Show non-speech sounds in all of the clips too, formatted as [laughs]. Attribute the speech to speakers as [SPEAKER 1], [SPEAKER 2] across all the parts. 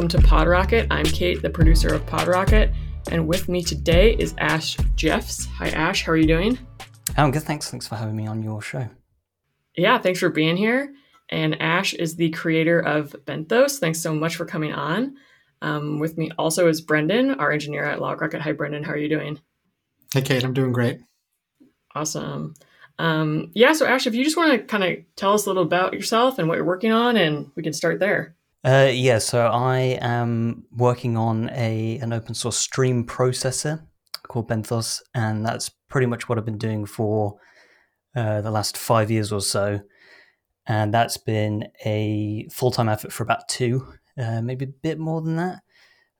[SPEAKER 1] Hello, welcome to PodRocket. I'm Kate, the producer of PodRocket, and with me today is Ash Jeffs. Hi, Ash. How are you doing?
[SPEAKER 2] I'm good. Thanks. Thanks for having me on your show.
[SPEAKER 1] Yeah, thanks for being here. And Ash is the creator of Benthos. Thanks so much for coming on. Um, with me also is Brendan, our engineer at LogRocket. Hi, Brendan. How are you doing?
[SPEAKER 3] Hey, Kate. I'm doing great.
[SPEAKER 1] Awesome. Um, yeah, so Ash, if you just want to kind of tell us a little about yourself and what you're working on, and we can start there.
[SPEAKER 2] Uh, yeah, so I am working on a an open source stream processor called Benthos, and that's pretty much what I've been doing for uh, the last five years or so. And that's been a full time effort for about two, uh, maybe a bit more than that.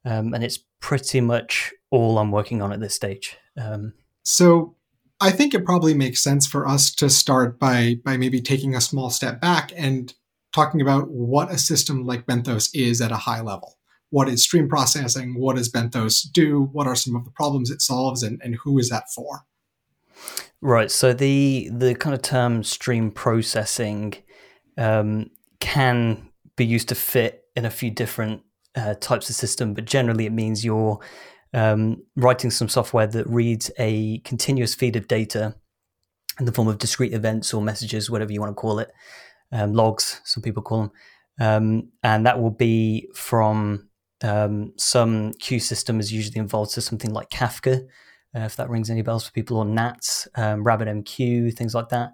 [SPEAKER 2] Um, and it's pretty much all I'm working on at this stage. Um,
[SPEAKER 3] so I think it probably makes sense for us to start by by maybe taking a small step back and talking about what a system like Benthos is at a high level. What is stream processing? What does Benthos do? What are some of the problems it solves, and, and who is that for?
[SPEAKER 2] Right. So the the kind of term stream processing um, can be used to fit in a few different uh, types of system, but generally it means you're um, writing some software that reads a continuous feed of data in the form of discrete events or messages, whatever you want to call it, um, logs, some people call them. Um, and that will be from um, some queue system is usually involved, so something like Kafka, uh, if that rings any bells for people, or NATS, um, RabbitMQ, things like that.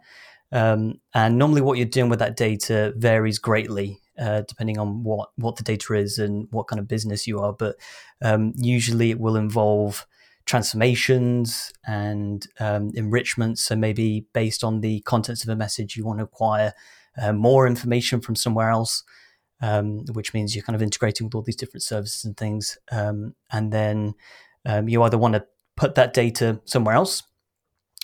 [SPEAKER 2] Um, and normally, what you're doing with that data varies greatly uh, depending on what what the data is and what kind of business you are. But um, usually, it will involve transformations and um, enrichments. So maybe based on the contents of a message, you want to acquire uh, more information from somewhere else. Um, which means you're kind of integrating with all these different services and things. Um, and then um, you either want to put that data somewhere else.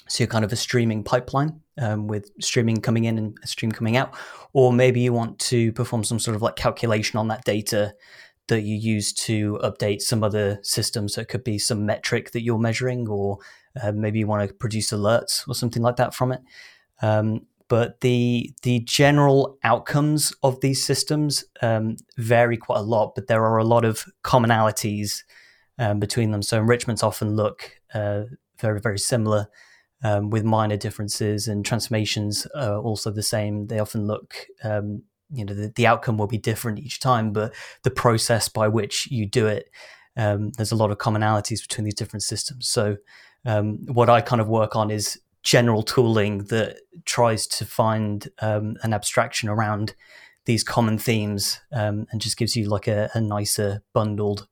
[SPEAKER 2] So you're kind of a streaming pipeline um, with streaming coming in and a stream coming out. Or maybe you want to perform some sort of like calculation on that data that you use to update some other system. So it could be some metric that you're measuring, or uh, maybe you want to produce alerts or something like that from it. Um, but the the general outcomes of these systems um, vary quite a lot, but there are a lot of commonalities um, between them. So enrichments often look uh, very very similar, um, with minor differences, and transformations are also the same. They often look um, you know the, the outcome will be different each time, but the process by which you do it, um, there's a lot of commonalities between these different systems. So um, what I kind of work on is general tooling that tries to find um, an abstraction around these common themes um, and just gives you like a, a nicer bundled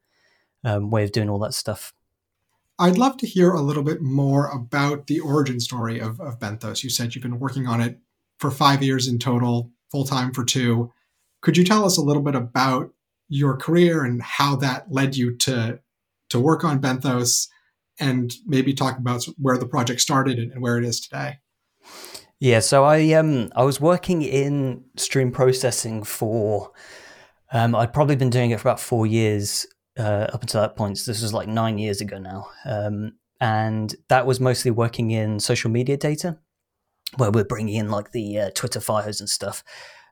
[SPEAKER 2] um, way of doing all that stuff.
[SPEAKER 3] I'd love to hear a little bit more about the origin story of, of Benthos. You said you've been working on it for five years in total, full time for two. Could you tell us a little bit about your career and how that led you to to work on Benthos and maybe talk about where the project started and where it is today.
[SPEAKER 2] Yeah, so I um I was working in stream processing for um I'd probably been doing it for about four years uh, up until that point. So this was like nine years ago now, um, and that was mostly working in social media data, where we're bringing in like the uh, Twitter fires and stuff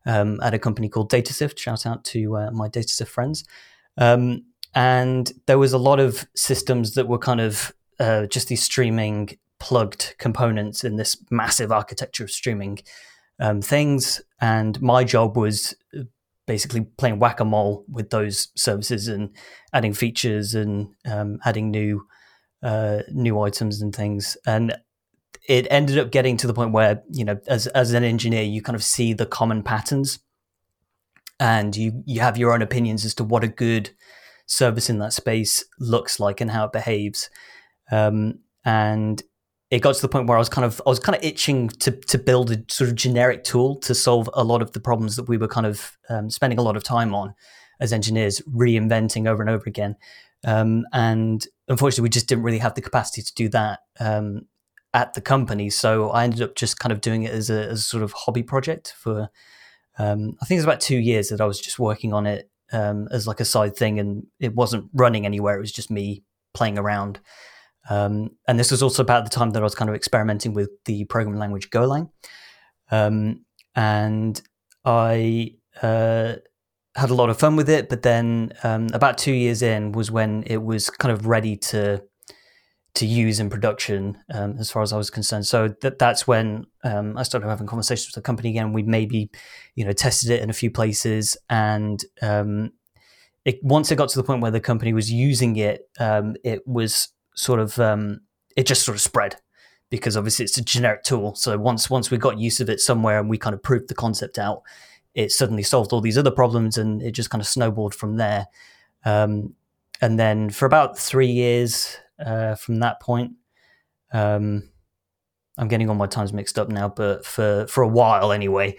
[SPEAKER 2] um, at a company called DataSift. Shout out to uh, my DataSift friends. Um, and there was a lot of systems that were kind of uh, just these streaming plugged components in this massive architecture of streaming um, things. And my job was uh, basically playing whack a mole with those services and adding features and um, adding new uh, new items and things. And it ended up getting to the point where you know, as as an engineer, you kind of see the common patterns, and you you have your own opinions as to what a good service in that space looks like and how it behaves. Um, and it got to the point where I was kind of I was kind of itching to to build a sort of generic tool to solve a lot of the problems that we were kind of um, spending a lot of time on as engineers, reinventing over and over again. Um, and unfortunately, we just didn't really have the capacity to do that um, at the company. So I ended up just kind of doing it as a, as a sort of hobby project for. Um, I think it was about two years that I was just working on it um, as like a side thing, and it wasn't running anywhere. It was just me playing around. Um, and this was also about the time that I was kind of experimenting with the programming language Golang. Um, and I uh, had a lot of fun with it. But then um, about two years in was when it was kind of ready to to use in production, um, as far as I was concerned. So that that's when um, I started having conversations with the company again. We maybe, you know, tested it in a few places, and um, it, once it got to the point where the company was using it, it was sort of um, it just sort of spread because obviously it's a generic tool. So once once we got use of it somewhere and we kind of proved the concept out, it suddenly solved all these other problems, and it just kind of snowballed from there. Um, and then for about three years uh, from that point. Um, I'm getting all my times mixed up now, but for for a while anyway,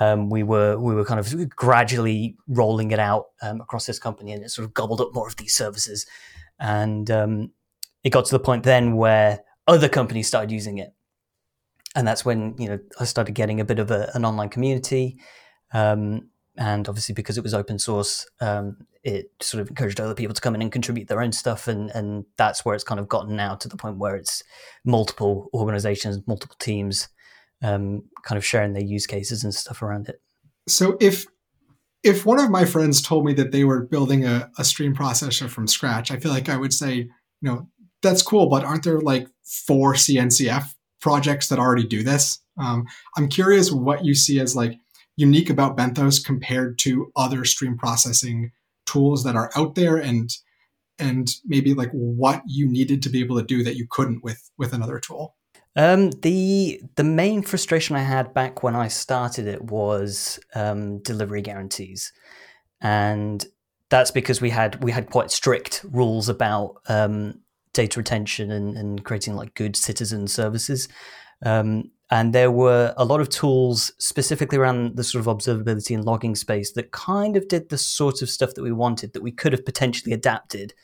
[SPEAKER 2] um, we were we were kind of gradually rolling it out um, across this company, and it sort of gobbled up more of these services, and um, it got to the point then where other companies started using it, and that's when you know I started getting a bit of a, an online community. Um, and obviously because it was open source um, it sort of encouraged other people to come in and contribute their own stuff. And and that's where it's kind of gotten now to the point where it's multiple organizations multiple teams um, kind of sharing their use cases and stuff around it.
[SPEAKER 3] So if if one of my friends told me that they were building a, a stream processor from scratch i feel like i would say you know that's cool but aren't there like four cncf projects that already do this? Um, i'm curious what you see as like unique about Benthos compared to other stream processing tools that are out there and and maybe like what you needed to be able to do that you couldn't with with another tool.
[SPEAKER 2] Um, the the main frustration I had back when I started it was um, delivery guarantees, and that's because we had we had quite strict rules about um, data retention and, and creating like good citizen services. Um, and there were a lot of tools specifically around the sort of observability and logging space that kind of did the sort of stuff that we wanted that we could have potentially adapted,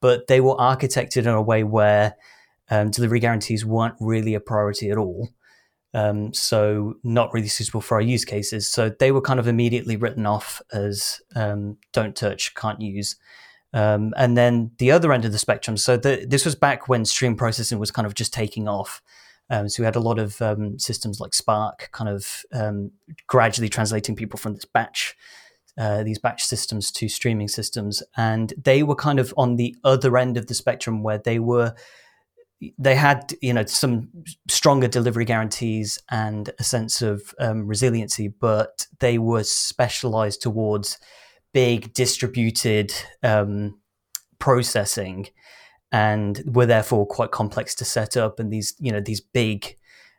[SPEAKER 2] but they were architected in a way where um, delivery guarantees weren't really a priority at all. Um, so not really suitable for our use cases. So they were kind of immediately written off as um, don't touch, can't use. Um, and then the other end of the spectrum. So the, this was back when stream processing was kind of just taking off. Um, so we had a lot of um, systems like Spark, kind of um, gradually translating people from this batch, uh, these batch systems to streaming systems, and they were kind of on the other end of the spectrum where they were. They had, you know, some stronger delivery guarantees and a sense of um, resiliency, but they were specialized towards big distributed um, processing and were therefore quite complex to set up. And these, you know, these big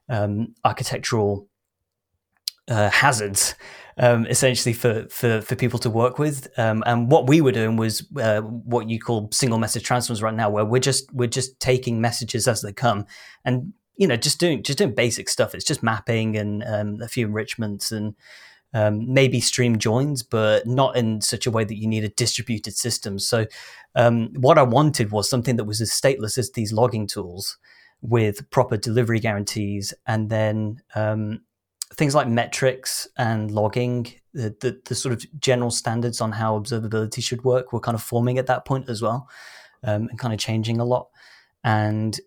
[SPEAKER 2] um, architectural uh, hazards, um, essentially for, for for people to work with. Um, and what we were doing was uh, what you call single message transforms right now, where we're just we're just taking messages as they come, and you know, just doing just doing basic stuff. It's just mapping and um, a few enrichments and um, maybe stream joins, but not in such a way that you need a distributed system. So, um, what I wanted was something that was as stateless as these logging tools with proper delivery guarantees, and then um, things like metrics and logging, the, the, the, sort of general standards on how observability should work were kind of forming at that point as well, um, and kind of changing a lot. And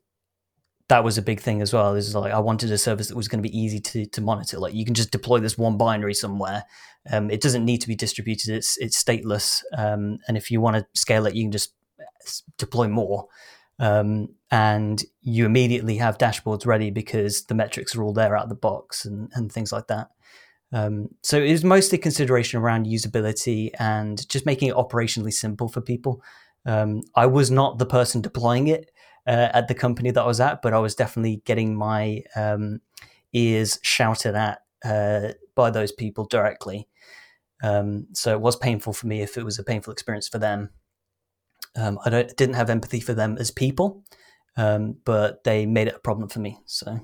[SPEAKER 2] that was a big thing as well. Is like I wanted a service that was going to be easy to to monitor. Like you can just deploy this one binary somewhere. Um, it doesn't need to be distributed. It's it's stateless. Um, and if you want to scale it, you can just deploy more. Um, and you immediately have dashboards ready because the metrics are all there out of the box and, and things like that. Um, so it was mostly consideration around usability and just making it operationally simple for people. Um, I was not the person deploying it uh, at the company that I was at, but I was definitely getting my um, ears shouted at uh, by those people directly. Um, so it was painful for me if it was a painful experience for them. Um, I didn't have empathy for them as people, um, but they made it a problem for me. So.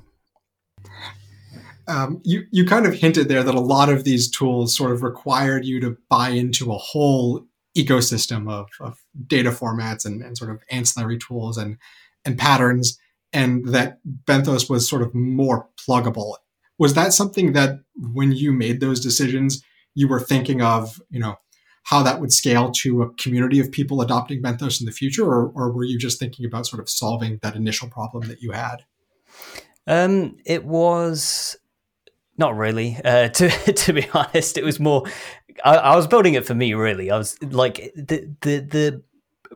[SPEAKER 3] Um, you you kind of hinted there that a lot of these tools sort of required you to buy into a whole ecosystem of, of data formats and, and, sort of ancillary tools and and patterns, and that Benthos was sort of more pluggable. Was that something that when you made those decisions, you were thinking of, you know, how that would scale to a community of people adopting Benthos in the future, or, or were you just thinking about sort of solving that initial problem that you had?
[SPEAKER 2] Um, it was not really. Uh, [laughs] to to be honest, it was more I, I was building it for me. Really, I was like the the the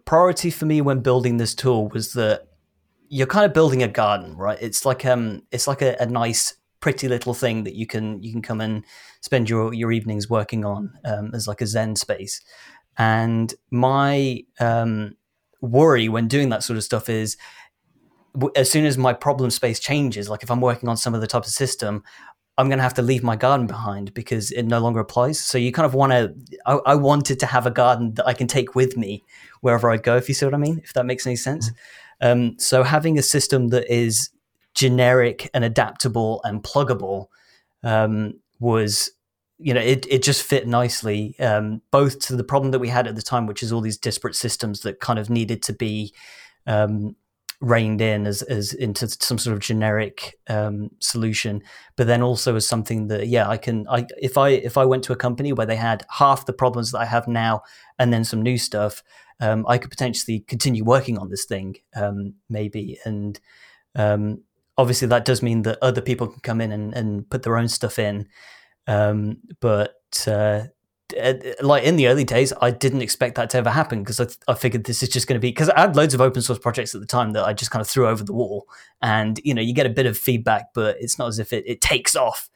[SPEAKER 2] priority for me when building this tool was that you're kind of building a garden, right? It's like um, it's like a, a nice, pretty little thing that you can you can come and spend your your evenings working on um, as like a zen space. And my um, worry when doing that sort of stuff is as soon as my problem space changes, like if I'm working on some other type of system, I'm going to have to leave my garden behind because it no longer applies. So you kind of want to, I, I, wanted to have a garden that I can take with me wherever I go, if you see what I mean, if that makes any sense. Mm-hmm. Um, so having a system that is generic and adaptable and pluggable um, was, you know, it, it just fit nicely, um, both to the problem that we had at the time, which is all these disparate systems that kind of needed to be um, reined in as, as into some sort of generic um, solution, but then also as something that yeah I can I if I if I went to a company where they had half the problems that I have now and then some new stuff, um, I could potentially continue working on this thing um, maybe and um, obviously that does mean that other people can come in and, and put their own stuff in, um, but uh, uh, like in the early days, I didn't expect that to ever happen because I, th- I figured this is just going to be because I had loads of open source projects at the time that I just kind of threw over the wall, and you know you get a bit of feedback, but it's not as if it, it takes off.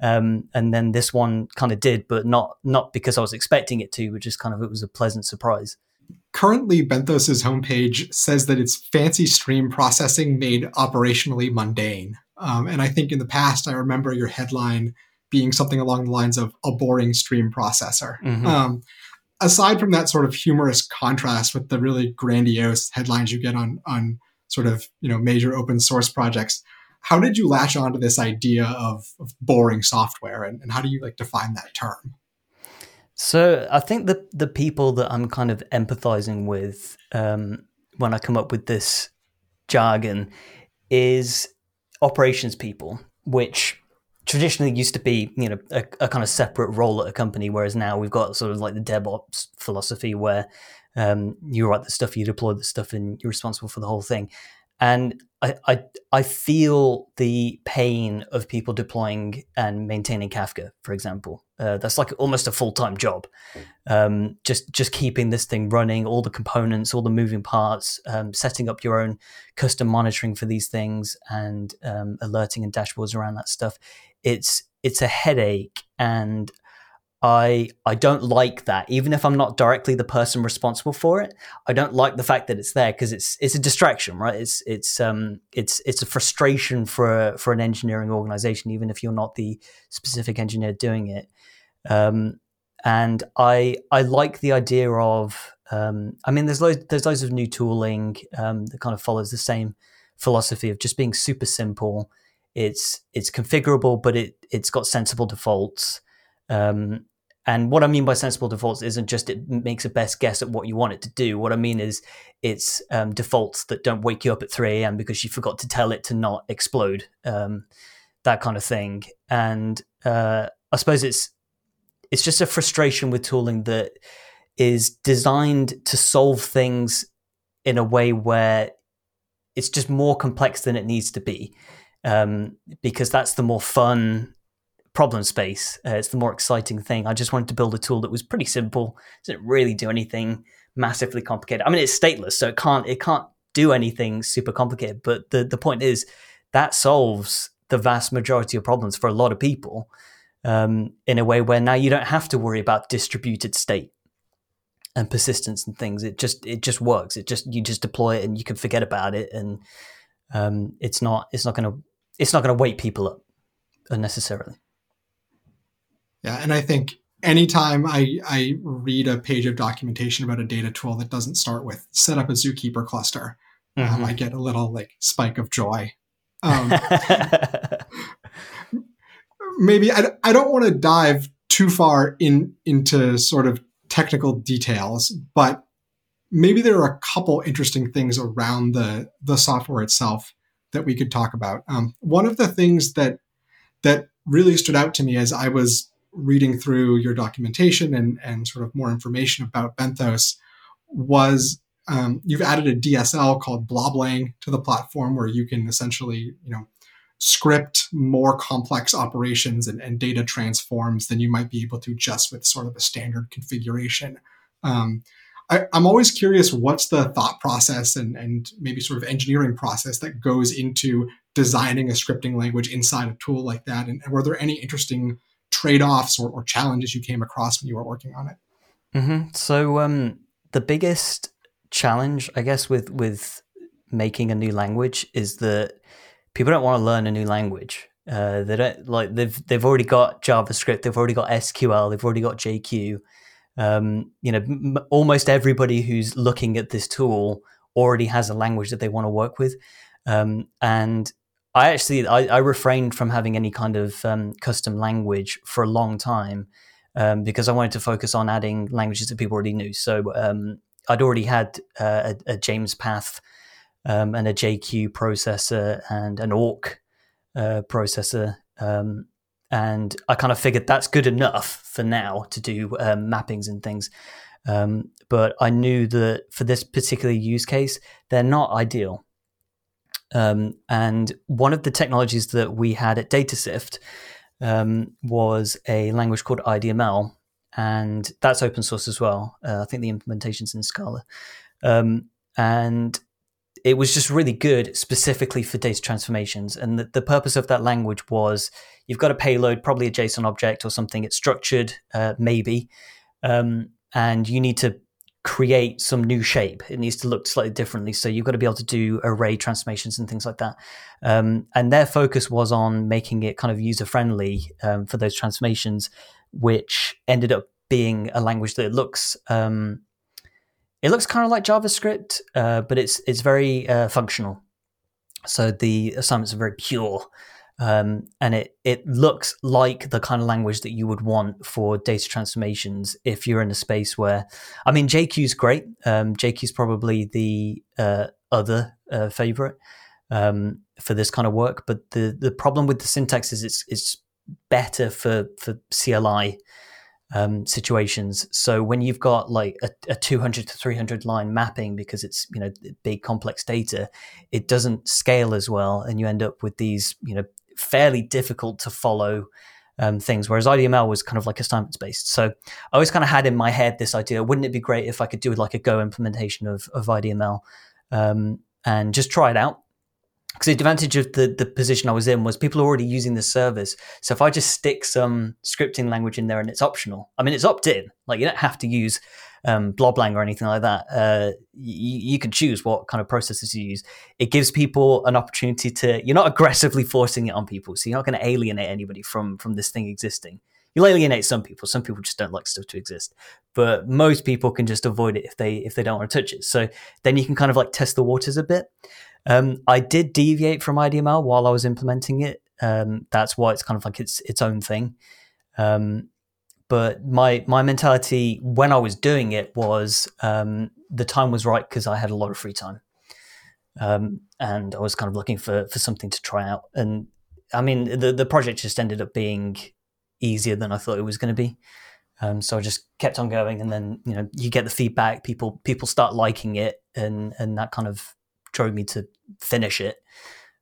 [SPEAKER 2] Um, and then this one kind of did, but not not because I was expecting it to, but just kind of it was a pleasant surprise.
[SPEAKER 3] Currently, Benthos's homepage says that it's fancy stream processing made operationally mundane. Um, and I think in the past, I remember your headline being something along the lines of a boring stream processor. Mm-hmm. Um, aside from that sort of humorous contrast with the really grandiose headlines you get on on sort of you know major open source projects, how did you latch onto this idea of, of boring software, and, and how do you like define that term?
[SPEAKER 2] So I think the the people that I'm kind of empathizing with um, when I come up with this jargon is operations people, which traditionally used to be you know a, a, kind of separate role at a company whereas now we've got sort of like the devops philosophy where um, you write the stuff you deploy the stuff and you're responsible for the whole thing and I, I, I feel the pain of people deploying and maintaining Kafka, for example. Uh, that's like almost a full time job. Um, just just keeping this thing running, all the components, all the moving parts, um, setting up your own custom monitoring for these things, and um, alerting and dashboards around that stuff it's it's a headache and I I don't like that. Even if I'm not directly the person responsible for it, I don't like the fact that it's there because it's it's a distraction, right? It's it's um it's it's a frustration for for an engineering organization, even if you're not the specific engineer doing it. Um, and I I like the idea of um, I mean, there's loads there's loads of new tooling um, that kind of follows the same philosophy of just being super simple it's it's configurable, but it it's got sensible defaults. Um, and what I mean by sensible defaults isn't just it makes a best guess at what you want it to do. What I mean is it's um, defaults that don't wake you up at 3 a.m. because you forgot to tell it to not explode, um, that kind of thing. And uh, I suppose it's it's just a frustration with tooling that is designed to solve things in a way where it's just more complex than it needs to be um, because that's the more fun problem space. Uh, it's the more exciting thing. I just wanted to build a tool that was pretty simple. It didn't really do anything massively complicated. I mean, it's stateless, so it can't it can't do anything super complicated. But the the point is that solves the vast majority of problems for a lot of people um, in a way where now you don't have to worry about distributed state and persistence and things. It just it just works. It just you just deploy it and you can forget about it and um, it's not it's not going to it's not going to wake people up unnecessarily.
[SPEAKER 3] Yeah, and I think anytime I, I read a page of documentation about a data tool that doesn't start with set up a zookeeper cluster, mm-hmm. um, I get a little like spike of joy. [laughs] Um, maybe I, I don't want to dive too far in into sort of technical details, but maybe there are a couple interesting things around the the software itself that we could talk about. Um, one of the things that that really stood out to me as I was reading through your documentation and and sort of more information about Benthos was um, you've added a DSL called Bloblang to the platform where you can essentially you know script more complex operations and, and, data transforms than you might be able to just with sort of a standard configuration. Um, I, am always curious what's the thought process and, and maybe sort of engineering process that goes into designing a scripting language inside a tool like that? And, and were there any interesting trade offs or, or, challenges you came across when you were working on it?
[SPEAKER 2] Mm-hmm. So, um, the biggest challenge, I guess, with, with making a new language is that people don't want to learn a new language. Uh, they don't like they've they've already got JavaScript, they've already got SQL, they've already got JQ. Um, you know, m- almost everybody who's looking at this tool already has a language that they want to work with. Um, and I actually I, I, refrained from having any kind of um, custom language for a long time um, because I wanted to focus on adding languages that people already knew. So um, I'd already had uh, a, a, JMESPath um, and a JQ processor and an awk uh, processor. Um, and I kind of figured that's good enough for now to do um, mappings and things. But I knew that for this particular use case, they're not ideal. Um, and one of the technologies that we had at DataSift um, was a language called IDML, and that's open source as well. Uh, I think the implementation's in Scala. Um, and it was just really good specifically for data transformations. And the, the, purpose of that language was you've got a payload, probably a JSON object or something. It's structured, uh, maybe, um, and you need to create some new shape. It needs to look slightly differently. So you've got to be able to do array transformations and things like that. Um, and their focus was on making it kind of user friendly um, for those transformations, which ended up being a language that looks um, it looks kind of like JavaScript, uh, but it's it's very uh, functional. So the assignments are very pure, um, and it it looks like the kind of language that you would want for data transformations if you're in a space where, I mean, JQ is great. Um, is probably the uh, other uh, favorite um, for this kind of work, but the the problem with the syntax is it's it's better for for CLI um, situations. So when you've got like a, a 200 to 300 line mapping because it's you know big complex data, it doesn't scale as well, and you end up with these you know fairly difficult to follow um, things. Whereas IDML was kind of like assignments based. So I always kind of had in my head this idea: wouldn't it be great if I could do like a Go implementation of of IDML um, and just try it out? Because the advantage of the, the position I was in was people are already using the service. So if I just stick some scripting language in there and it's optional, I mean, it's opt in. Like you don't have to use um, Bloblang or anything like that. Uh, you, you, can choose what kind of processes you use. It gives people an opportunity to. You're not aggressively forcing it on people, so you're not going to alienate anybody from from this thing existing. You'll alienate some people. Some people just don't like stuff to exist, but most people can just avoid it if they if they don't want to touch it. So then you can kind of like test the waters a bit. Um, I did deviate from IDML while I was implementing it. Um, that's why it's kind of like its its own thing. Um, but my my mentality when I was doing it was um, the time was right because I had a lot of free time, um, and I was kind of looking for for something to try out. And I mean, the the project just ended up being easier than I thought it was going to be. Um, so I just kept on going, and then you know you get the feedback. People people start liking it, and and that kind of drove me to finish it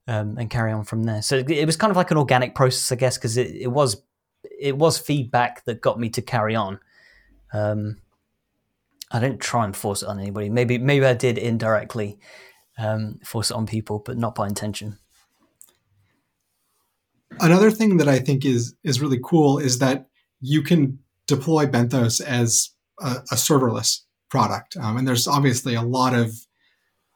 [SPEAKER 2] um, and carry on from there. So it was kind of like an organic process, I guess, because it, it was it was feedback that got me to carry on. Um, I didn't try and force it on anybody. Maybe maybe I did indirectly um, force it on people, but not by intention.
[SPEAKER 3] Another thing that I think is is really cool is that you can deploy Benthos as a, a serverless product, um, and there's obviously a lot of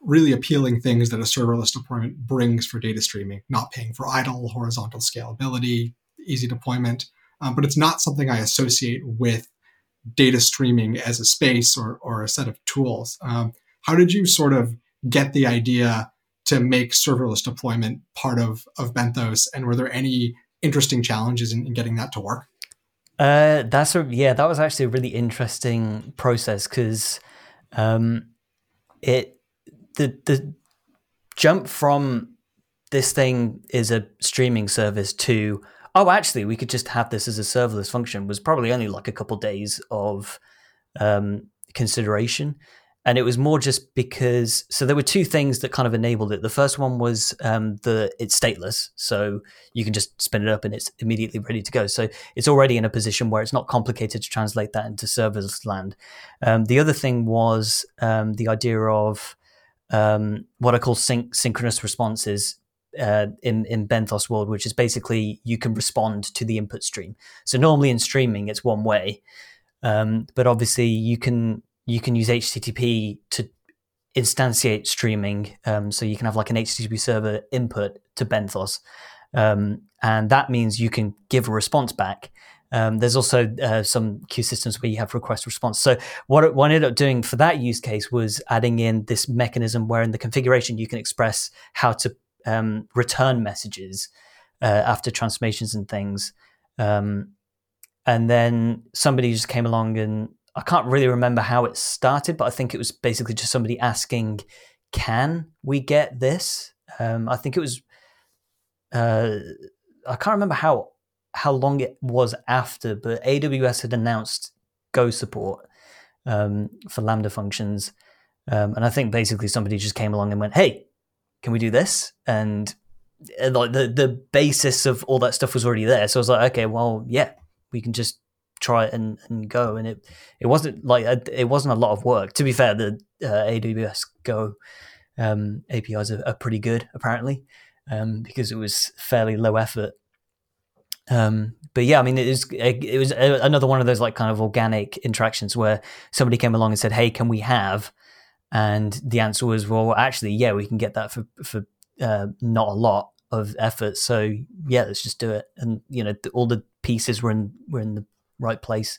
[SPEAKER 3] really appealing things that a serverless deployment brings for data streaming, not paying for idle, horizontal scalability, easy deployment. Um, but it's not something I associate with data streaming as a space or, or a set of tools. Um, how did you sort of get the idea to make serverless deployment part of, of Benthos? And were there any interesting challenges in, in getting that to work?
[SPEAKER 2] Uh, that's a, yeah, that was actually a really interesting process because um, it the the jump from this thing is a streaming service to oh actually we could just have this as a serverless function was probably only like a couple days of um, consideration. And it was more just because so there were two things that kind of enabled it. The first one was um, the it's stateless so you can just spin it up and it's immediately ready to go. So it's already in a position where it's not complicated to translate that into serverless land. Um, the other thing was um, the idea of um, what i call syn- synchronous responses uh, in in Benthos world, which is basically you can respond to the input stream. So normally in streaming, it's one way, um, but obviously you can you can use HTTP to instantiate streaming. Um, so you can have like an HTTP server input to Benthos, um, and that means you can give a response back. Um, there's also uh, some queue systems where you have request response. So what, what I ended up doing for that use case was adding in this mechanism where in the configuration you can express how to um, return messages uh, after transformations and things. Um, and then somebody just came along and I can't really remember how it started, but I think it was basically just somebody asking, "Can we get this?" Um, I think it was. Uh, I can't remember how how long it was after, but AWS had announced Go support um, for Lambda functions, um, and I think basically somebody just came along and went, "Hey, can we do this? And uh, like the the basis of all that stuff was already there. So I was like, okay, well, yeah, we can just try it and, and go. And it it wasn't like it wasn't a lot of work. To be fair, the uh, AWS Go um, APIs are, are, pretty good apparently um, because it was fairly low effort. Um, but yeah, I mean, it was it was another one of those like kind of organic interactions where somebody came along and said, "Hey, can we have?" And the answer was, well, actually, yeah, we can get that for for uh, not a lot of effort. So yeah, let's just do it. And you know, the, all the pieces were in were in the right place.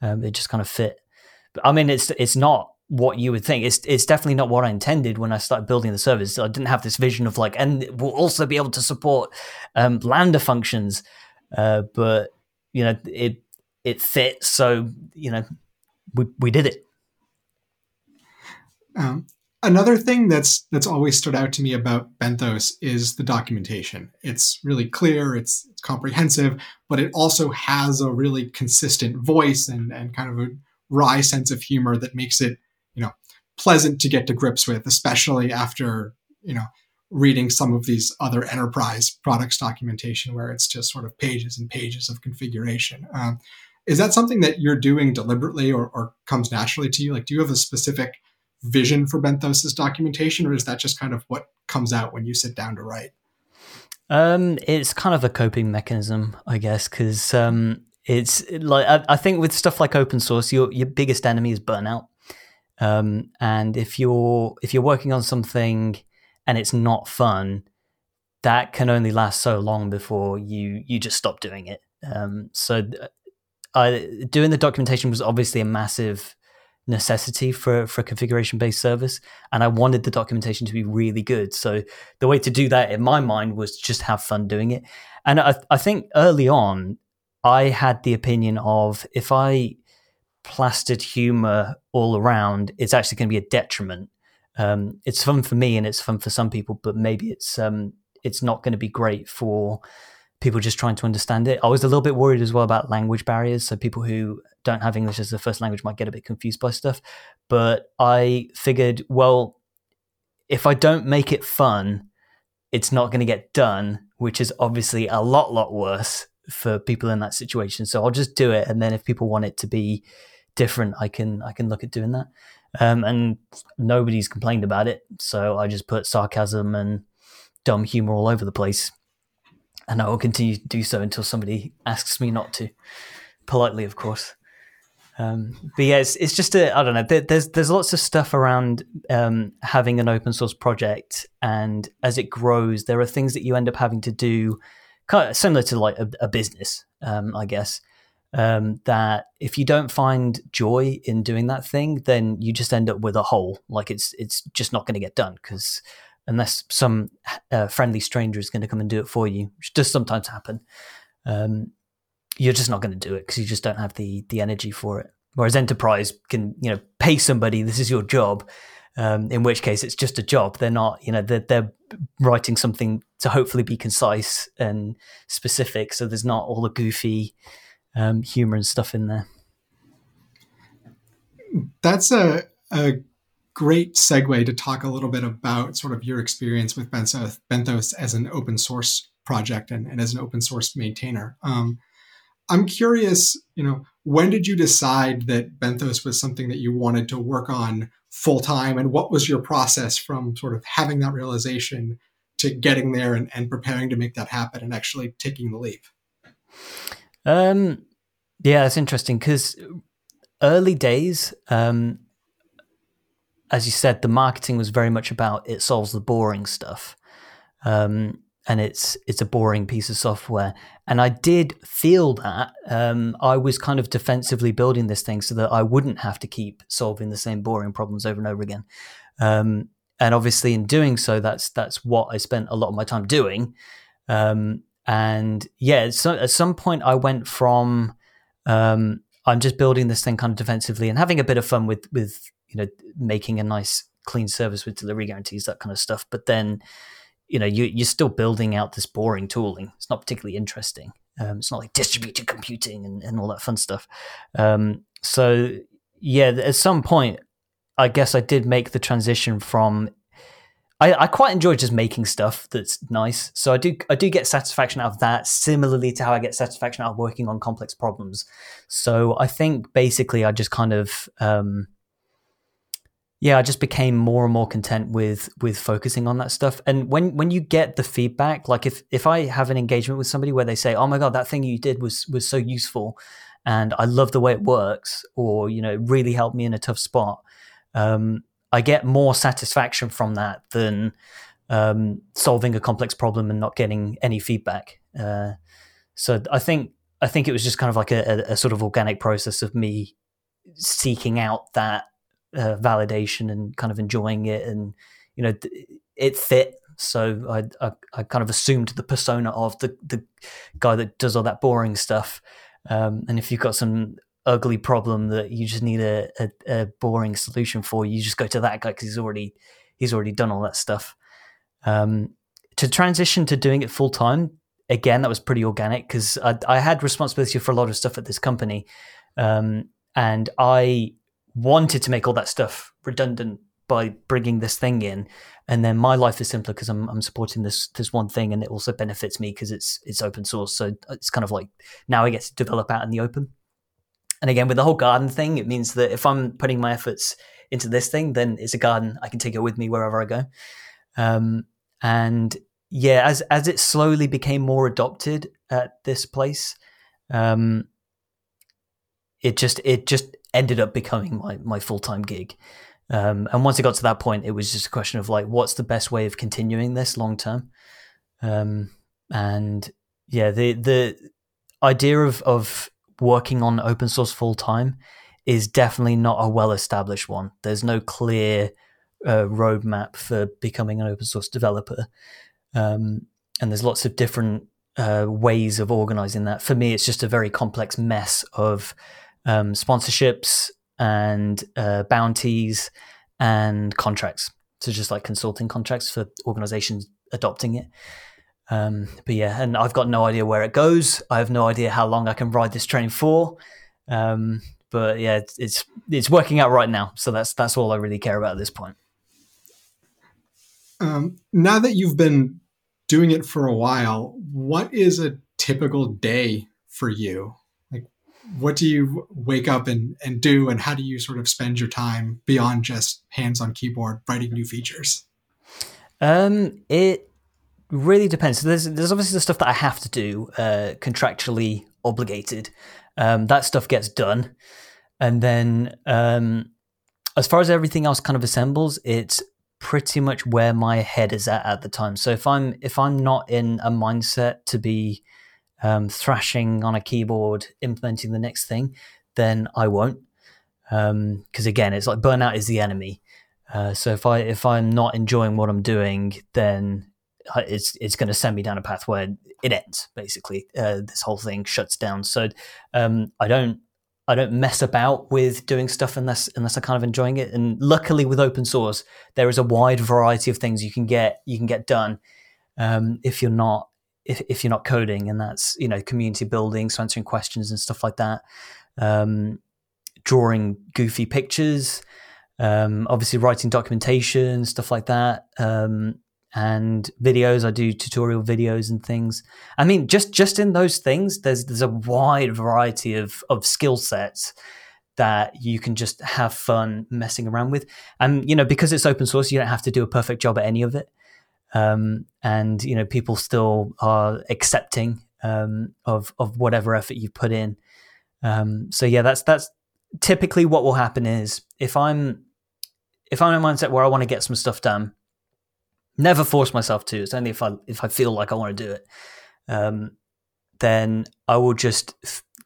[SPEAKER 2] Um, it just kind of fit. But I mean, it's it's not what you would think. It's it's definitely not what I intended when I started building the service. I didn't have this vision of like, and we'll also be able to support um, Lambda functions. Uh, but you know, it it fit. So you know, we we did it.
[SPEAKER 3] Um, another thing that's that's always stood out to me about Benthos is the documentation. It's really clear, it's, it's comprehensive, but it also has a really consistent voice and, and kind of a wry sense of humor that makes it, you know, pleasant to get to grips with, especially after, you know, reading some of these other enterprise products documentation where it's just sort of pages and pages of configuration. Um, is that something that you're doing deliberately or, or comes naturally to you? Like, do you have a specific vision for Benthos's documentation, or is that just kind of what comes out when you sit down to write?
[SPEAKER 2] Um, it's kind of a coping mechanism, I guess, because um, it's like I, I, think with stuff like open source, your your biggest enemy is burnout. Um, and if you're if you're working on something and it's not fun, that can only last so long before you you just stop doing it. Um, so, uh, I, doing the documentation was obviously a massive necessity for for a configuration based service and i wanted the documentation to be really good so the way to do that in my mind was just have fun doing it and i, I think early on i had the opinion of if i plastered humor all around it's actually going to be a detriment um, it's fun for me and it's fun for some people but maybe it's um, it's not going to be great for people just trying to understand it. I was a little bit worried as well about language barriers. So people who don't have English as their first language might get a bit confused by stuff. But I figured, well, if I don't make it fun, it's not going to get done, which is obviously a lot, lot worse for people in that situation. So I'll just do it, and then if people want it to be different, I can I can look at doing that. Um, and nobody's complained about it, so I just put sarcasm and dumb humor all over the place and I will continue to do so until somebody asks me not to, politely, of course. Um, but yeah, it's, it's just a I don't know. There, there's there's lots of stuff around um, having an open source project, and as it grows, there are things that you end up having to do, kind of similar to like a, a business, um, I guess. Um, that if you don't find joy in doing that thing, then you just end up with a hole. Like it's it's just not going to get done because unless some uh, friendly stranger is going to come and do it for you, which does sometimes happen. Um, you're just not going to do it because you just don't have the the energy for it. Whereas enterprise can, you know, pay somebody. This is your job. Um, in which case, it's just a job. They're not, you know, they're, they're writing something to hopefully be concise and specific. So there's not all the goofy um, humor and stuff in there.
[SPEAKER 3] That's a, a great segue to talk a little bit about sort of your experience with Benthos, Benthos as an open source project and, and as an open source maintainer. Um, I'm curious, you know, when did you decide that Benthos was something that you wanted to work on full time, and what was your process from sort of having that realization to getting there and, and preparing to make that happen and actually taking the leap?
[SPEAKER 2] Um, yeah, that's interesting because early days, um, as you said, the marketing was very much about it solves the boring stuff. Um, and it's it's a boring piece of software. And I did feel that um, I was kind of defensively building this thing so that I wouldn't have to keep solving the same boring problems over and over again. Um, and obviously, in doing so, that's that's what I spent a lot of my time doing. Um, and yeah, so at some point, I went from um, I'm just building this thing kind of defensively and having a bit of fun with with you know making a nice clean service with delivery guarantees, that kind of stuff. But then you know you, you're still building out this boring tooling. It's not particularly interesting. Um, it's not like distributed computing and, and all that fun stuff. Um, so yeah, at some point, I guess I did make the transition from. I, I quite enjoy just making stuff that's nice. So I do I do get satisfaction out of that. Similarly to how I get satisfaction out of working on complex problems. So I think basically I just kind of um, yeah, I just became more and more content with with focusing on that stuff. And when when you get the feedback, like if if I have an engagement with somebody where they say, "Oh my god, that thing you did was was so useful," and I love the way it works, or you know, it really helped me in a tough spot, um, I get more satisfaction from that than um, solving a complex problem and not getting any feedback. Uh, so I think I think it was just kind of like a, a, sort of organic process of me seeking out that uh, validation and kind of enjoying it, and you know, it fit. So I, I, I kind of assumed the persona of the the guy that does all that boring stuff. Um, and if you've got some ugly problem that you just need a, a, a boring solution for, you just go to that guy because he's already he's already done all that stuff. Um, to transition to doing it full time, again, that was pretty organic because I, I, had responsibility for a lot of stuff at this company, um, and I wanted to make all that stuff redundant by bringing this thing in. And then my life is simpler because I'm, I'm supporting this this one thing and it also benefits me because it's it's open source. So it's kind of like now i get to develop out in the open and again with the whole garden thing it means that if i'm putting my efforts into this thing then it's a garden i can take it with me wherever i go um, and yeah as as it slowly became more adopted at this place um, it just it just ended up becoming my my full time gig. Um, and once it got to that point, it was just a question of like, what's the best way of continuing this long term? Um, and yeah, the the idea of of working on open source full time is definitely not a well established one. There's no clear uh, roadmap for becoming an open source developer, um, and there's lots of different uh, ways of organizing that. For me, it's just a very complex mess of um, sponsorships and uh, bounties and contracts. So just like consulting contracts for organizations adopting it. Um, but yeah, and I've got no idea where it goes. I have no idea how long I can ride this train for. Um, but yeah, it's, it's, it's working out right now. So that's that's all I really care about at this point.
[SPEAKER 3] Um, now that you've been doing it for a while, what is a typical day for you? Like, what do you wake up and, and do and how do you sort of spend your time beyond just hands on keyboard writing new features
[SPEAKER 2] um, it really depends so there's, there's obviously the stuff that i have to do uh, contractually obligated um, that stuff gets done and then um, as far as everything else kind of assembles it's pretty much where my head is at at the time so if i'm if i'm not in a mindset to be um, thrashing on a keyboard, implementing the next thing, then I won't. Because um, again, it's like burnout is the enemy. Uh, so if I if I'm not enjoying what I'm doing, then it's it's going to send me down a path where it ends. Basically, uh, this whole thing shuts down. So um, I don't I don't mess about with doing stuff unless unless I'm kind of enjoying it. And luckily, with open source, there is a wide variety of things you can get you can get done um, if you're not if, if you're not coding, and that's you know community building, so answering questions and stuff like that, um, drawing goofy pictures, Um, obviously, writing documentation, stuff like that, um, and videos. I do tutorial videos and things. I mean, just just in those things, there's there's a wide variety of of skill sets that you can just have fun messing around with. And you know, because it's open source, you don't have to do a perfect job at any of it. Um, and you know, people still are accepting um, of of whatever effort you put in. Um, so yeah, that's that's typically what will happen is if I'm if I'm in a mindset where I want to get some stuff done, never force myself to. It's only if I if I feel like I want to do it, um, then I will just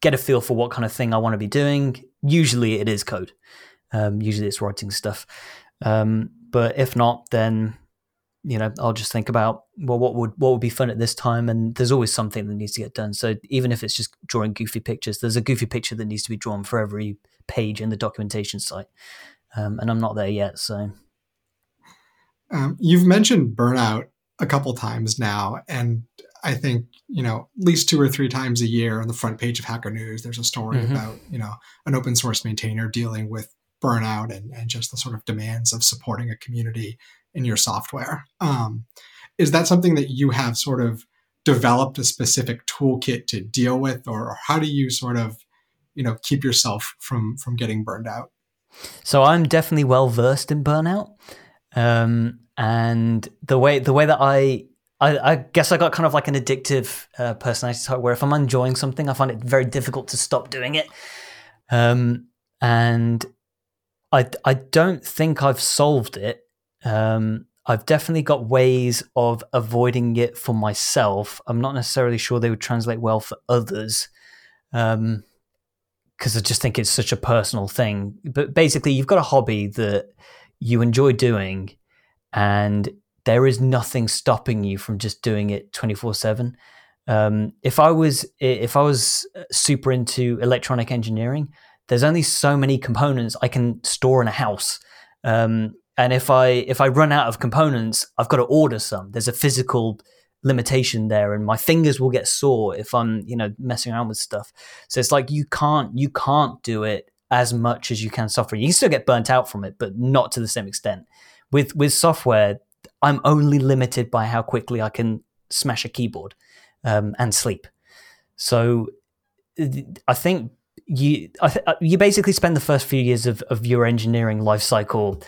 [SPEAKER 2] get a feel for what kind of thing I want to be doing. Usually, it is code. Um, usually, it's writing stuff. Um, but if not, then you know I'll just think about well, what would what would be fun at this time, and there's always something that needs to get done. So even if it's just drawing goofy pictures, there's a goofy picture that needs to be drawn for every page in the documentation site, um, and I'm not there yet. So
[SPEAKER 3] um, you've mentioned burnout a couple times now, and I think you know at least two or three times a year on the front page of Hacker News, there's a story mm-hmm. about you know an open source maintainer dealing with burnout and, and just the sort of demands of supporting a community in your software. Um, is that something that you have sort of developed a specific toolkit to deal with, or, or how do you sort of you know keep yourself from from getting burned out?
[SPEAKER 2] So I'm definitely well versed in burnout, um, and the way the way that I I, I, guess I got kind of like an addictive uh, personality type where if I'm enjoying something, I find it very difficult to stop doing it. Um, and I, I don't think I've solved it. Um, I've definitely got ways of avoiding it for myself. I'm not necessarily sure they would translate well for others. Um, because I just think it's such a personal thing. But basically, you've got a hobby that you enjoy doing, and there is nothing stopping you from just doing it 24 um, 7 if i was if i was super into electronic engineering there's only so many components i can store in a house. Um, and if i if i run out of components i've got to order some. There's a physical limitation there and my fingers will get sore if i'm you know messing around with stuff. So it's like you can't you can't do it as much as you can software. You can still get burnt out from it but not to the same extent. With with software i'm only limited by how quickly i can smash a keyboard um, and sleep. So i think you I th- uh, you basically spend the first few years of, of your engineering life cycle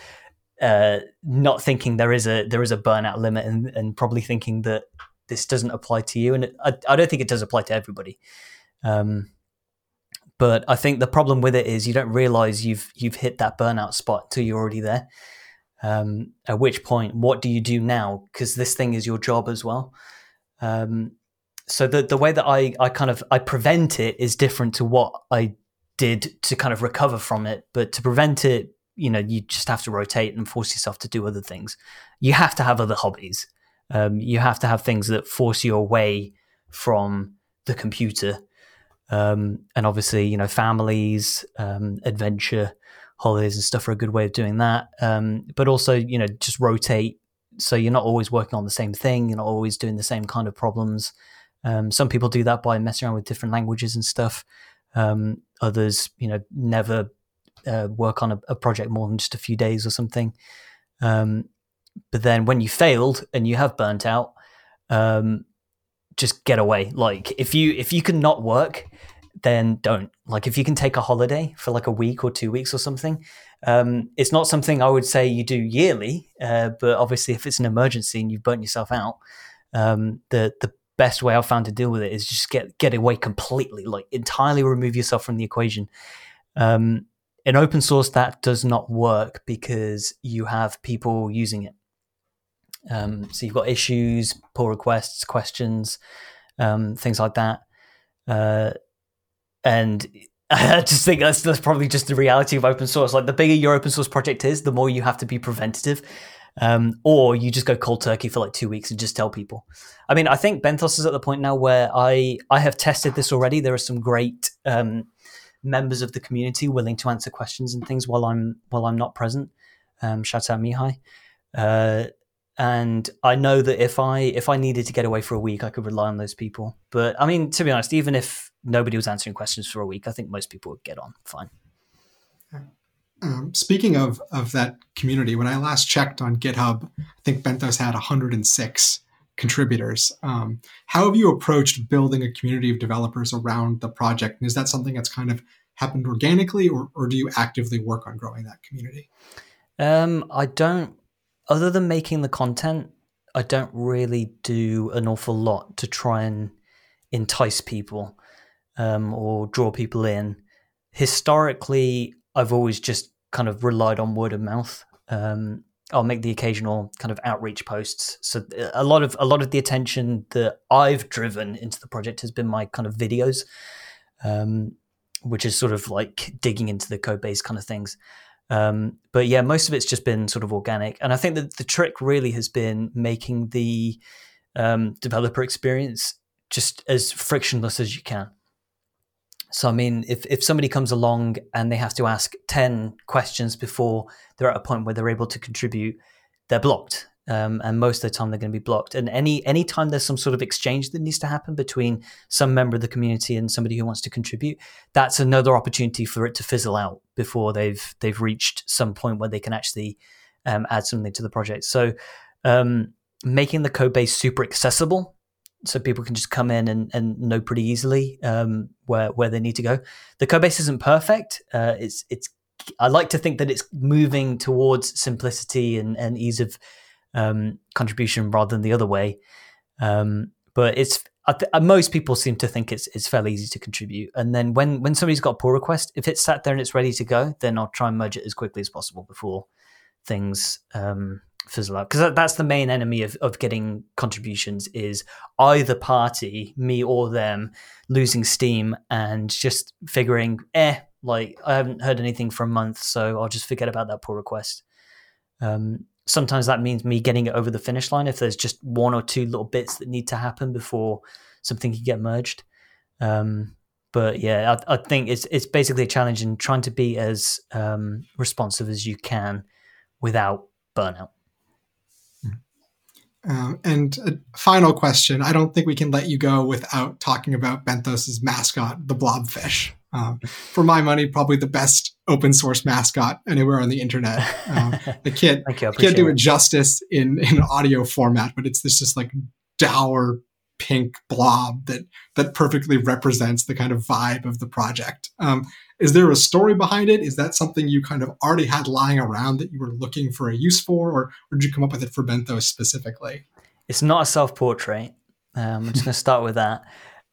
[SPEAKER 2] uh, not thinking there is a there is a burnout limit and, and probably thinking that this doesn't apply to you. And it, I, I don't think it does apply to everybody. Um, but I think the problem with it is you don't realize you've you've hit that burnout spot till you're already there um, at which point what do you do now because this thing is your job as well um, so the the way that I I kind of I prevent it is different to what I did to kind of recover from it. But to prevent it, you know, you just have to rotate and force yourself to do other things. You have to have other hobbies. Um, you have to have things that force you away from the computer. Um, and obviously, you know, families, um, adventure, holidays, and stuff are a good way of doing that. Um, but also, you know, just rotate so you're not always working on the same thing. You're not always doing the same kind of problems. Um, some people do that by messing around with different languages and stuff. Um, others, you know, never uh, work on a, a, project more than just a few days or something. Um, but then when you failed and you have burnt out, just get away. Like if you if you can not work, then don't. Like if you can take a holiday for like a week or two weeks or something, um, it's not something I would say you do yearly. Uh, but obviously, if it's an emergency and you've burnt yourself out, um, the the best way I've found to deal with it is just get get away completely, like entirely remove yourself from the equation. Um, in open source, that does not work because you have people using it. Um, so you've got issues, pull requests, questions, um, things like that, uh, and [laughs] I just think that's that's probably just the reality of open source. Like the bigger your open source project is, the more you have to be preventative um, or you just go cold turkey for like two weeks and just tell people. I mean, I think Benthos is at the point now where I I have tested this already. There are some great um, members of the community willing to answer questions and things while I'm while I'm not present. Um, shout out Mihai. Uh, and I know that if I if I needed to get away for a week, I could rely on those people. But I mean, to be honest, even if nobody was answering questions for a week, I think most people would get on fine.
[SPEAKER 3] Um, speaking of of that community, when I last checked on GitHub, I think Benthos had 106 contributors. Um, how have you approached building a community of developers around the project? And is that something that's kind of happened organically, or, or do you actively work on growing that community?
[SPEAKER 2] Um, I don't, other than making the content, I don't really do an awful lot to try and entice people um, or draw people in. Historically, I've always just kind of relied on word of mouth. Um, I'll make the occasional kind of outreach posts. So a lot of a lot of the attention that I've driven into the project has been my kind of videos, um, which is sort of like digging into the code base kind of things. Um, but yeah, most of it's just been sort of organic, and I think that the trick really has been making the um, developer experience just as frictionless as you can. So I mean, if if somebody comes along and they have to ask ten questions before they're at a point where they're able to contribute, they're blocked. Um, and most of the time they're going to be blocked. And any any time there's some sort of exchange that needs to happen between some member of the community and somebody who wants to contribute, that's another opportunity for it to fizzle out before they've they've reached some point where they can actually um, add something to the project. So um, making the code base super accessible so people can just come in and, and know pretty easily um, where where they need to go. The code base isn't perfect. Uh, it's it's I like to think that it's moving towards simplicity and, and ease of um, contribution rather than the other way. Um, but it's th- uh, most people seem to think it's it's fairly easy to contribute. And then when when somebody's got a pull request, if it's sat there and it's ready to go, then I'll try and merge it as quickly as possible before things um, fizzle out because that's the main enemy of, of getting contributions is either party me or them losing steam and just figuring eh like i haven't heard anything for a month so i'll just forget about that pull request um, sometimes that means me getting it over the finish line if there's just one or two little bits that need to happen before something can get merged um, but yeah I, I, think it's it's basically a challenge in trying to be as um, responsive as you can without burnout
[SPEAKER 3] um, and a final question. I don't think we can let you go without talking about Benthos's mascot, the blobfish. Um, for my money, probably the best open source mascot anywhere on the internet. Um, [laughs] I can't, I can't do it justice in, in audio format, but it's this just like dour pink blob that that perfectly represents the kind of vibe of the project. Um, is there a story behind it? Is that something you kind of already had lying around that you were looking for a use for, or, or did you come up with it for Bento specifically?
[SPEAKER 2] It's not a self portrait. Um, I'm just going to start with that.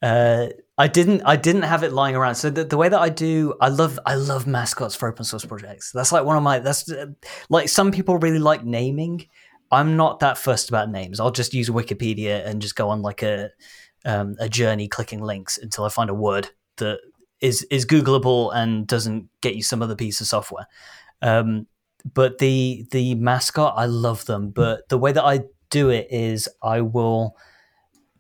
[SPEAKER 2] Uh, I didn't. I didn't have it lying around. So the, the way that I do, I love. I love mascots for open source projects. That's like one of my. That's uh, like some people really like naming. I'm not that fussed about names. I'll just use Wikipedia and just go on like a um, a journey clicking links until I find a word that is is Googleable and doesn't get you some other piece of software. Um, but the the mascot, I love them. But the way that I do it is I will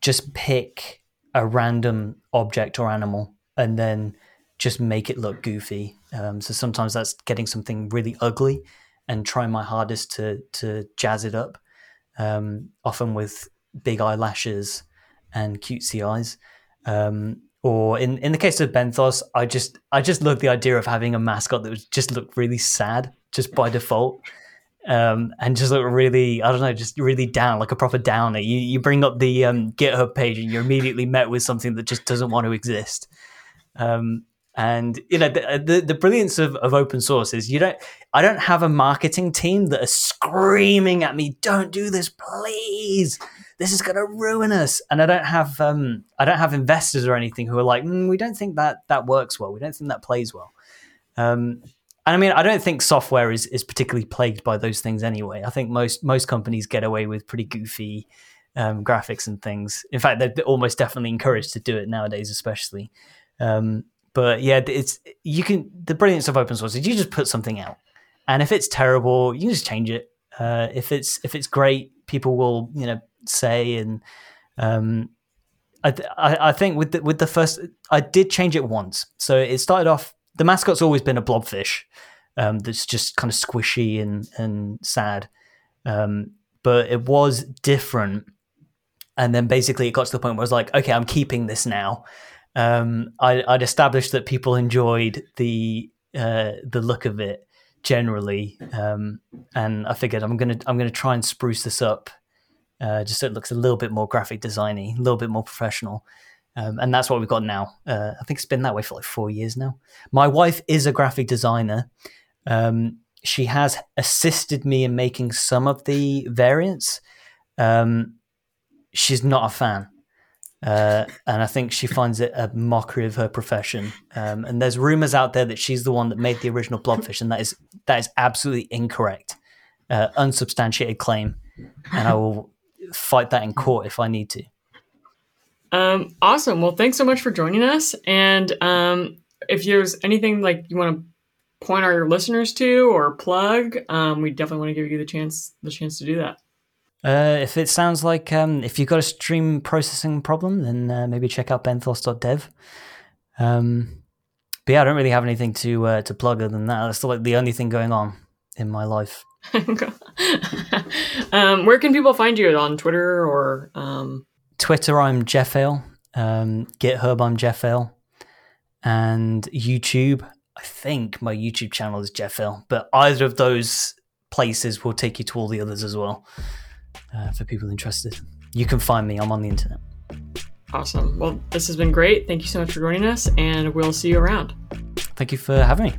[SPEAKER 2] just pick a random object or animal and then just make it look goofy. Um, so sometimes that's getting something really ugly and trying my hardest to to jazz it up. Um, often with big eyelashes and cutesy eyes. Um, or in, in the case of Benthos, I just I just love the idea of having a mascot that would just look really sad just by default. Um, and just look really, I don't know, just really down, like a proper downer. You you bring up the um, GitHub page and you're immediately met with something that just doesn't want to exist. Um, and you know the, the, the brilliance of, of open source is you don't I don't have a marketing team that are screaming at me, "Don't do this, please! This is going to ruin us." And I don't have um I don't have investors or anything who are like, mm, "We don't think that that works well. We don't think that plays well." Um, and I mean, I don't think software is is particularly plagued by those things anyway. I think most most companies get away with pretty goofy um, graphics and things. In fact, they're almost definitely encouraged to do it nowadays, especially. Um, but yeah, it's you can the brilliance of open source is you just put something out, and if it's terrible, you can just change it. Uh, if it's if it's great, people will you know say and um, I, I, I think with the, with the first I did change it once. So it started off the mascot's always been a blobfish um, that's just kind of squishy and and sad, um, but it was different. And then basically it got to the point where I was like, okay, I'm keeping this now um, I, would established that people enjoyed the uh, the look of it generally, um, and I figured I'm gonna I'm gonna try and spruce this up, uh, just so it looks a little bit more graphic designy, a little bit more professional. Um, and that's what we've got now. Uh, I think it's been that way for like four years now. My wife is a graphic designer. Um, she has assisted me in making some of the variants. Um, she's not a fan. Uh, and I think she finds it a mockery of her profession. Um, and there's rumors out there that she's the one that made the original Blobfish, and that is that is absolutely incorrect, uh, unsubstantiated claim. And I will fight that in court if I need to.
[SPEAKER 1] Um, awesome. Well, thanks so much for joining us. And um, if there's anything like you want to point our listeners to or plug, um, we definitely want to give you the chance the chance to do that.
[SPEAKER 2] Uh, if it sounds like um, if you've got a stream processing problem, then uh, maybe check out benthos.dev. Um, but yeah, I don't really have anything to uh, to plug other than that. That's like the only thing going on in my life. [laughs]
[SPEAKER 1] um, where can people find you on Twitter or? Um...
[SPEAKER 2] Twitter, I'm Jeffail. Um, GitHub, I'm Jeffail. And YouTube, I think my YouTube channel is Jeffail. But either of those places will take you to all the others as well uh, for people interested. You can find me. I'm on the internet.
[SPEAKER 1] Awesome. Well, this has been great. Thank you so much for joining us, and we'll see you around.
[SPEAKER 2] Thank you for having me.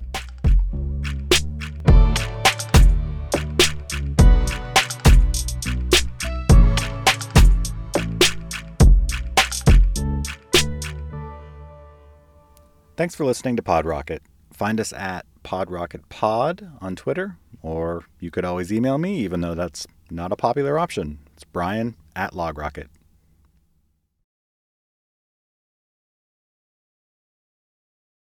[SPEAKER 4] Thanks for listening to PodRocket. Find us at PodRocketPod on Twitter, or you could always email me, even though that's not a popular option. It's Brian at LogRocket.